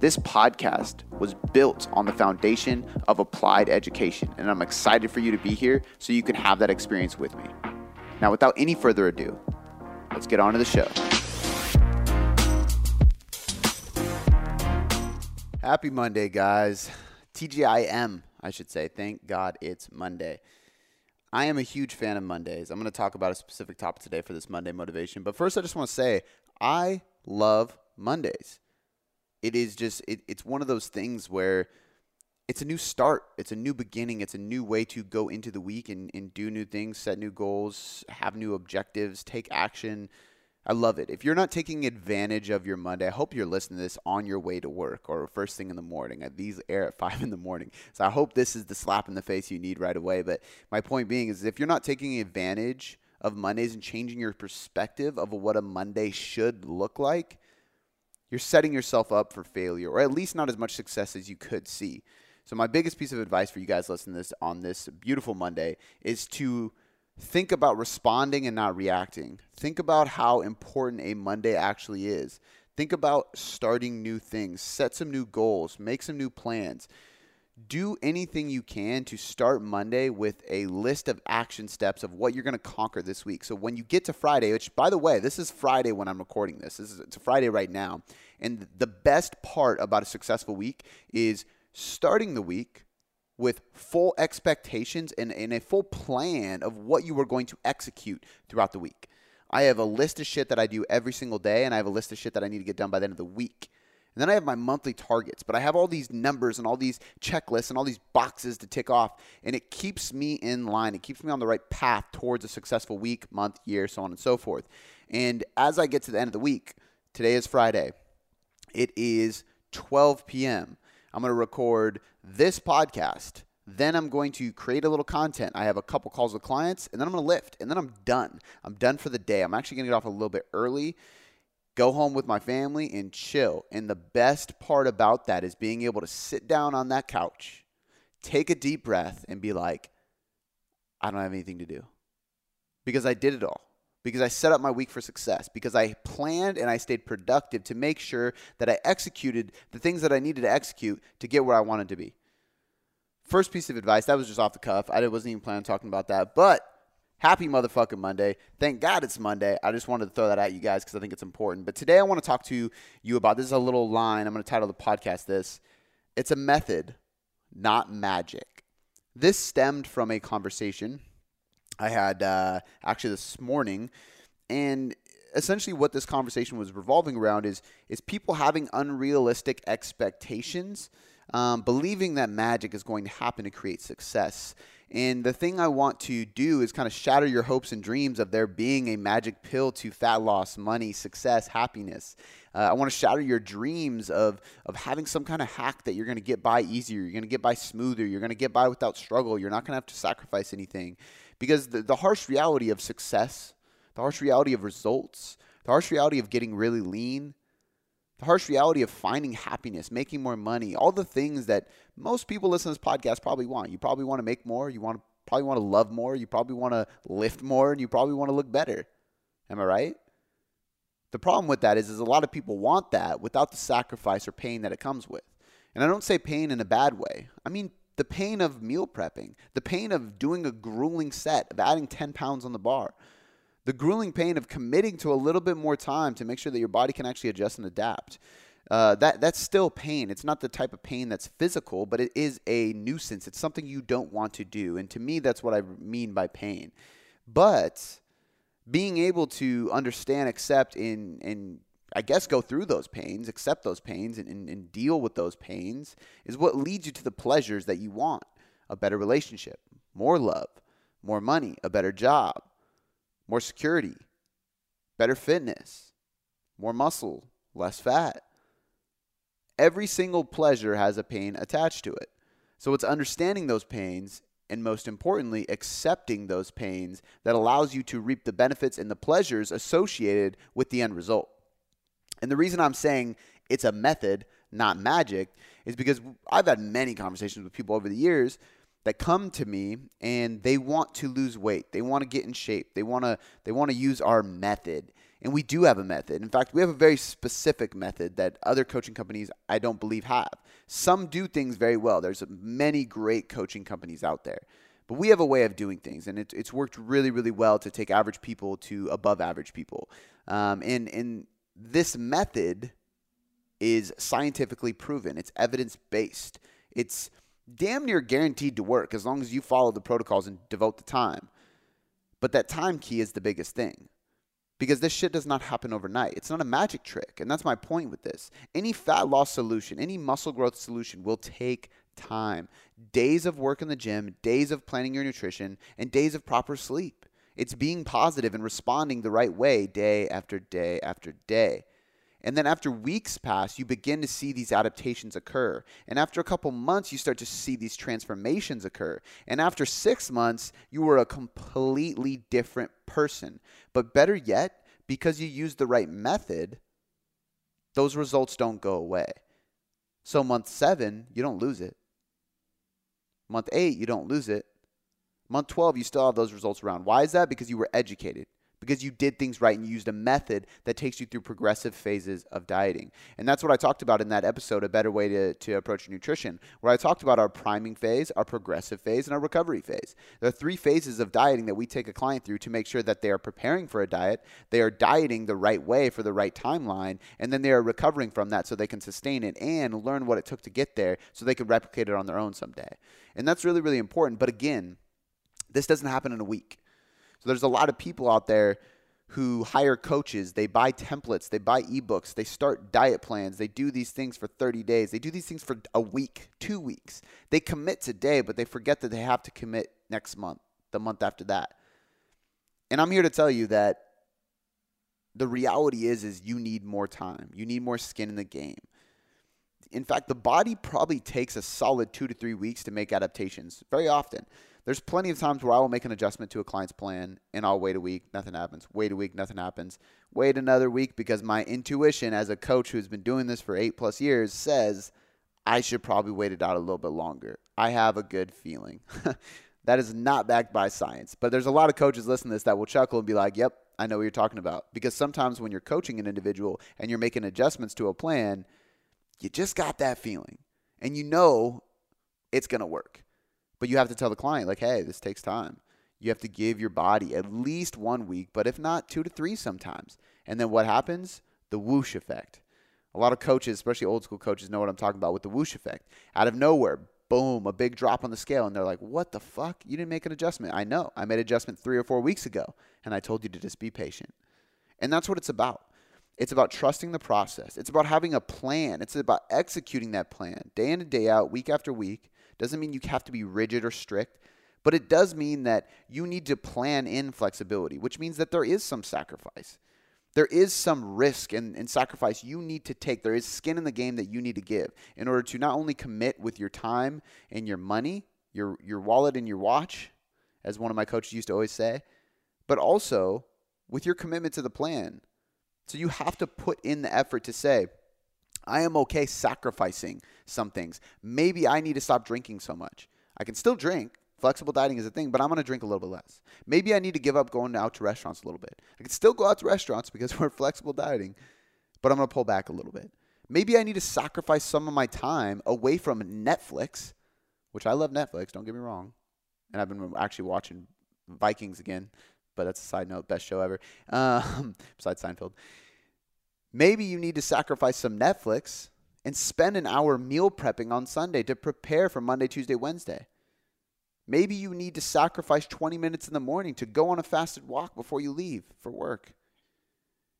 This podcast was built on the foundation of applied education, and I'm excited for you to be here so you can have that experience with me. Now, without any further ado, let's get on to the show. Happy Monday, guys. TGIM, I should say. Thank God it's Monday. I am a huge fan of Mondays. I'm going to talk about a specific topic today for this Monday motivation. But first, I just want to say I love Mondays it is just it, it's one of those things where it's a new start. It's a new beginning. It's a new way to go into the week and, and do new things set new goals have new objectives take action. I love it. If you're not taking advantage of your monday i hope you're listening to this on your way to work or first thing in the morning. Uh, these air at five in the morning. So i hope this is the slap in the face you need right away. But my point being is if you're not taking advantage of mondays and changing your perspective of what a monday should look like you're setting yourself up for failure, or at least not as much success as you could see. So, my biggest piece of advice for you guys listening to this on this beautiful Monday is to think about responding and not reacting. Think about how important a Monday actually is. Think about starting new things, set some new goals, make some new plans do anything you can to start Monday with a list of action steps of what you're going to conquer this week. So when you get to Friday, which by the way, this is Friday when I'm recording this. This is it's Friday right now. And the best part about a successful week is starting the week with full expectations and, and a full plan of what you are going to execute throughout the week. I have a list of shit that I do every single day, and I have a list of shit that I need to get done by the end of the week. And then I have my monthly targets, but I have all these numbers and all these checklists and all these boxes to tick off. And it keeps me in line. It keeps me on the right path towards a successful week, month, year, so on and so forth. And as I get to the end of the week, today is Friday. It is 12 p.m. I'm going to record this podcast. Then I'm going to create a little content. I have a couple calls with clients, and then I'm going to lift, and then I'm done. I'm done for the day. I'm actually going to get off a little bit early go home with my family and chill. And the best part about that is being able to sit down on that couch, take a deep breath, and be like, I don't have anything to do. Because I did it all. Because I set up my week for success. Because I planned and I stayed productive to make sure that I executed the things that I needed to execute to get where I wanted to be. First piece of advice, that was just off the cuff. I wasn't even planning on talking about that. But Happy motherfucking Monday. Thank God it's Monday. I just wanted to throw that at you guys because I think it's important. But today I want to talk to you about this is a little line. I'm going to title the podcast this It's a method, not magic. This stemmed from a conversation I had uh, actually this morning. And essentially what this conversation was revolving around is is people having unrealistic expectations um, believing that magic is going to happen to create success and the thing I want to do is kind of shatter your hopes and dreams of there being a magic pill to fat loss, money, success, happiness. Uh, I want to shatter your dreams of, of having some kind of hack that you're going to get by easier, you're going to get by smoother, you're going to get by without struggle, you're not going to have to sacrifice anything. Because the, the harsh reality of success, the harsh reality of results, the harsh reality of getting really lean, the harsh reality of finding happiness, making more money, all the things that most people listening to this podcast probably want. You probably want to make more, you want to probably want to love more, you probably want to lift more, and you probably want to look better. Am I right? The problem with that is, is a lot of people want that without the sacrifice or pain that it comes with. And I don't say pain in a bad way. I mean the pain of meal prepping, the pain of doing a grueling set, of adding 10 pounds on the bar, the grueling pain of committing to a little bit more time to make sure that your body can actually adjust and adapt. Uh, that that's still pain. It's not the type of pain that's physical, but it is a nuisance. It's something you don't want to do, and to me, that's what I mean by pain. But being able to understand, accept, and and I guess go through those pains, accept those pains, and, and, and deal with those pains is what leads you to the pleasures that you want: a better relationship, more love, more money, a better job, more security, better fitness, more muscle, less fat. every single pleasure has a pain attached to it. So it's understanding those pains and most importantly, accepting those pains that allows you to reap the benefits and the pleasures associated with the end result. And the reason I'm saying it's a method, not magic, is because I've had many conversations with people over the years that come to me and they want to lose weight. They want to get in shape. They want to they want to use our method. And we do have a method. In fact, we have a very specific method that other coaching companies I don't believe have. Some do things very well. There's many great coaching companies out there. But we have a way of doing things, and it, it's worked really, really well to take average people to above average people. Um, and, and this method is scientifically proven, it's evidence based. It's damn near guaranteed to work as long as you follow the protocols and devote the time. But that time key is the biggest thing because this shit does not happen overnight. It's not a magic trick. And that's my point with this. Any fat loss solution, any muscle growth solution will take time. Days of work in the gym, days of planning your nutrition, and days of proper sleep. It's being positive and responding the right way day after day after day. And then after weeks pass, you begin to see these adaptations occur. And after a couple months, you start to see these transformations occur. And after six months, you are a completely different person. But better yet, because you use the right method, those results don't go away. So, month seven, you don't lose it. Month eight, you don't lose it. Month 12, you still have those results around. Why is that? Because you were educated because you did things right and you used a method that takes you through progressive phases of dieting. And that's what I talked about in that episode, A Better Way to, to Approach Nutrition, where I talked about our priming phase, our progressive phase, and our recovery phase. There are three phases of dieting that we take a client through to make sure that they are preparing for a diet, they are dieting the right way for the right timeline, and then they are recovering from that so they can sustain it and learn what it took to get there so they can replicate it on their own someday. And that's really, really important. But again, this doesn't happen in a week. So there's a lot of people out there who hire coaches, they buy templates, they buy ebooks, they start diet plans, they do these things for 30 days, they do these things for a week, two weeks. They commit today, but they forget that they have to commit next month, the month after that. And I'm here to tell you that the reality is is you need more time. You need more skin in the game. In fact, the body probably takes a solid 2 to 3 weeks to make adaptations very often. There's plenty of times where I will make an adjustment to a client's plan and I'll wait a week, nothing happens. Wait a week, nothing happens. Wait another week because my intuition as a coach who's been doing this for eight plus years says I should probably wait it out a little bit longer. I have a good feeling. that is not backed by science. But there's a lot of coaches listening to this that will chuckle and be like, yep, I know what you're talking about. Because sometimes when you're coaching an individual and you're making adjustments to a plan, you just got that feeling and you know it's going to work. But you have to tell the client, like, hey, this takes time. You have to give your body at least one week, but if not, two to three sometimes. And then what happens? The whoosh effect. A lot of coaches, especially old school coaches, know what I'm talking about with the whoosh effect. Out of nowhere, boom, a big drop on the scale. And they're like, what the fuck? You didn't make an adjustment. I know. I made adjustment three or four weeks ago. And I told you to just be patient. And that's what it's about. It's about trusting the process. It's about having a plan. It's about executing that plan day in and day out, week after week, doesn't mean you have to be rigid or strict, but it does mean that you need to plan in flexibility, which means that there is some sacrifice. There is some risk and, and sacrifice you need to take. There is skin in the game that you need to give in order to not only commit with your time and your money, your, your wallet and your watch, as one of my coaches used to always say, but also with your commitment to the plan. So you have to put in the effort to say, I am okay sacrificing some things. Maybe I need to stop drinking so much. I can still drink. Flexible dieting is a thing, but I'm going to drink a little bit less. Maybe I need to give up going out to restaurants a little bit. I can still go out to restaurants because we're flexible dieting, but I'm going to pull back a little bit. Maybe I need to sacrifice some of my time away from Netflix, which I love Netflix, don't get me wrong. And I've been actually watching Vikings again, but that's a side note, best show ever. Um, besides Seinfeld. Maybe you need to sacrifice some Netflix and spend an hour meal prepping on Sunday to prepare for Monday, Tuesday, Wednesday. Maybe you need to sacrifice 20 minutes in the morning to go on a fasted walk before you leave for work.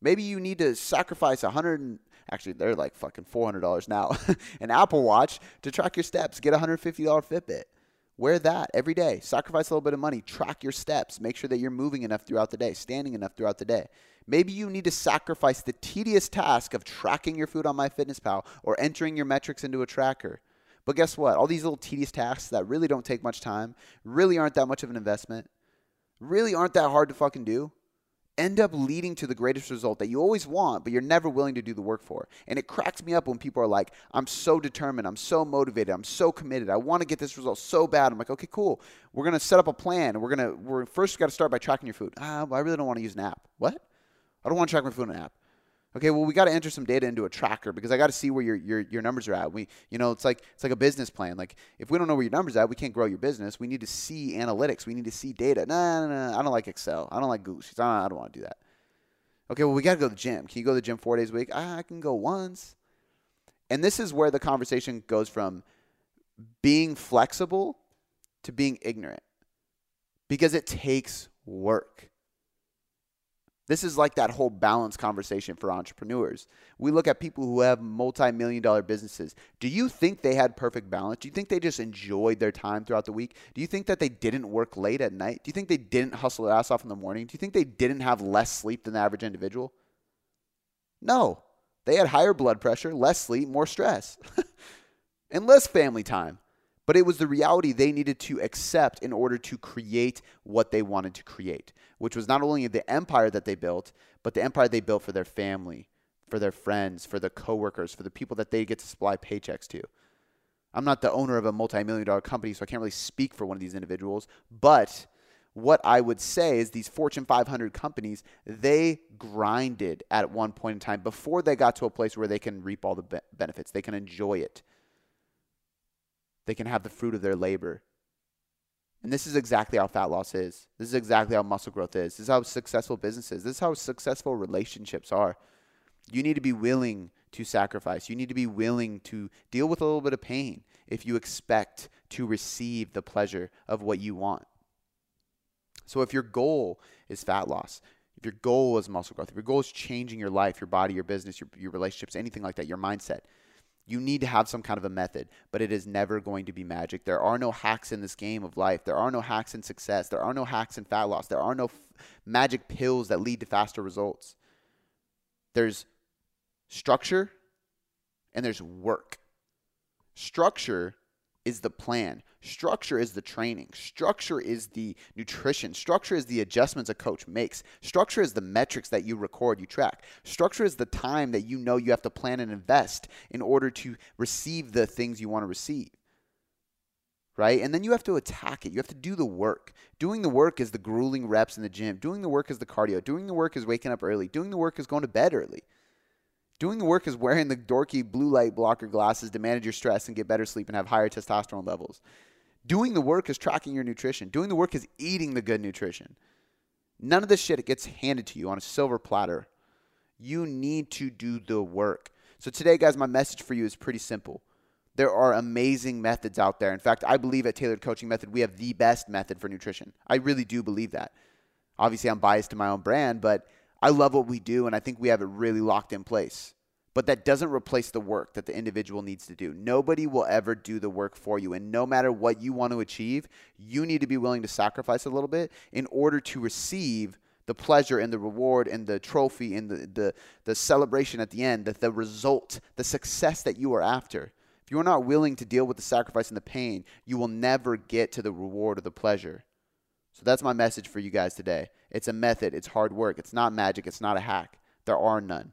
Maybe you need to sacrifice 100 actually they're like fucking $400 now an Apple Watch to track your steps, get a $150 Fitbit. Wear that every day. Sacrifice a little bit of money. Track your steps. Make sure that you're moving enough throughout the day, standing enough throughout the day. Maybe you need to sacrifice the tedious task of tracking your food on MyFitnessPal or entering your metrics into a tracker. But guess what? All these little tedious tasks that really don't take much time, really aren't that much of an investment, really aren't that hard to fucking do end up leading to the greatest result that you always want, but you're never willing to do the work for. And it cracks me up when people are like, I'm so determined, I'm so motivated, I'm so committed, I want to get this result so bad. I'm like, okay, cool. We're gonna set up a plan. We're gonna we're first got to start by tracking your food. Ah, I really don't want to use an app. What? I don't want to track my food in an app. Okay, well, we got to enter some data into a tracker because I got to see where your, your your numbers are at. We, you know, it's like it's like a business plan. Like if we don't know where your numbers are at, we can't grow your business. We need to see analytics. We need to see data. No, no, no. I don't like Excel. I don't like Google Sheets. I don't, don't want to do that. Okay, well, we got to go to the gym. Can you go to the gym four days a week? Ah, I can go once. And this is where the conversation goes from being flexible to being ignorant because it takes work. This is like that whole balance conversation for entrepreneurs. We look at people who have multi million dollar businesses. Do you think they had perfect balance? Do you think they just enjoyed their time throughout the week? Do you think that they didn't work late at night? Do you think they didn't hustle their ass off in the morning? Do you think they didn't have less sleep than the average individual? No. They had higher blood pressure, less sleep, more stress, and less family time. But it was the reality they needed to accept in order to create what they wanted to create, which was not only the empire that they built, but the empire they built for their family, for their friends, for their coworkers, for the people that they get to supply paychecks to. I'm not the owner of a multi million dollar company, so I can't really speak for one of these individuals. But what I would say is these Fortune 500 companies, they grinded at one point in time before they got to a place where they can reap all the be- benefits, they can enjoy it they can have the fruit of their labor. And this is exactly how fat loss is. This is exactly how muscle growth is. This is how successful businesses. This is how successful relationships are. You need to be willing to sacrifice. You need to be willing to deal with a little bit of pain if you expect to receive the pleasure of what you want. So if your goal is fat loss, if your goal is muscle growth, if your goal is changing your life, your body, your business, your, your relationships, anything like that, your mindset, you need to have some kind of a method, but it is never going to be magic. There are no hacks in this game of life. There are no hacks in success. There are no hacks in fat loss. There are no f- magic pills that lead to faster results. There's structure and there's work. Structure is the plan. Structure is the training. Structure is the nutrition. Structure is the adjustments a coach makes. Structure is the metrics that you record, you track. Structure is the time that you know you have to plan and invest in order to receive the things you want to receive. Right? And then you have to attack it. You have to do the work. Doing the work is the grueling reps in the gym. Doing the work is the cardio. Doing the work is waking up early. Doing the work is going to bed early. Doing the work is wearing the dorky blue light blocker glasses to manage your stress and get better sleep and have higher testosterone levels. Doing the work is tracking your nutrition. Doing the work is eating the good nutrition. None of this shit gets handed to you on a silver platter. You need to do the work. So today, guys, my message for you is pretty simple. There are amazing methods out there. In fact, I believe at Tailored Coaching Method, we have the best method for nutrition. I really do believe that. Obviously, I'm biased to my own brand, but I love what we do, and I think we have it really locked in place. But that doesn't replace the work that the individual needs to do. Nobody will ever do the work for you. And no matter what you want to achieve, you need to be willing to sacrifice a little bit in order to receive the pleasure and the reward and the trophy and the, the, the celebration at the end, that the result, the success that you are after. If you are not willing to deal with the sacrifice and the pain, you will never get to the reward or the pleasure. So that's my message for you guys today. It's a method, it's hard work, it's not magic, it's not a hack. There are none.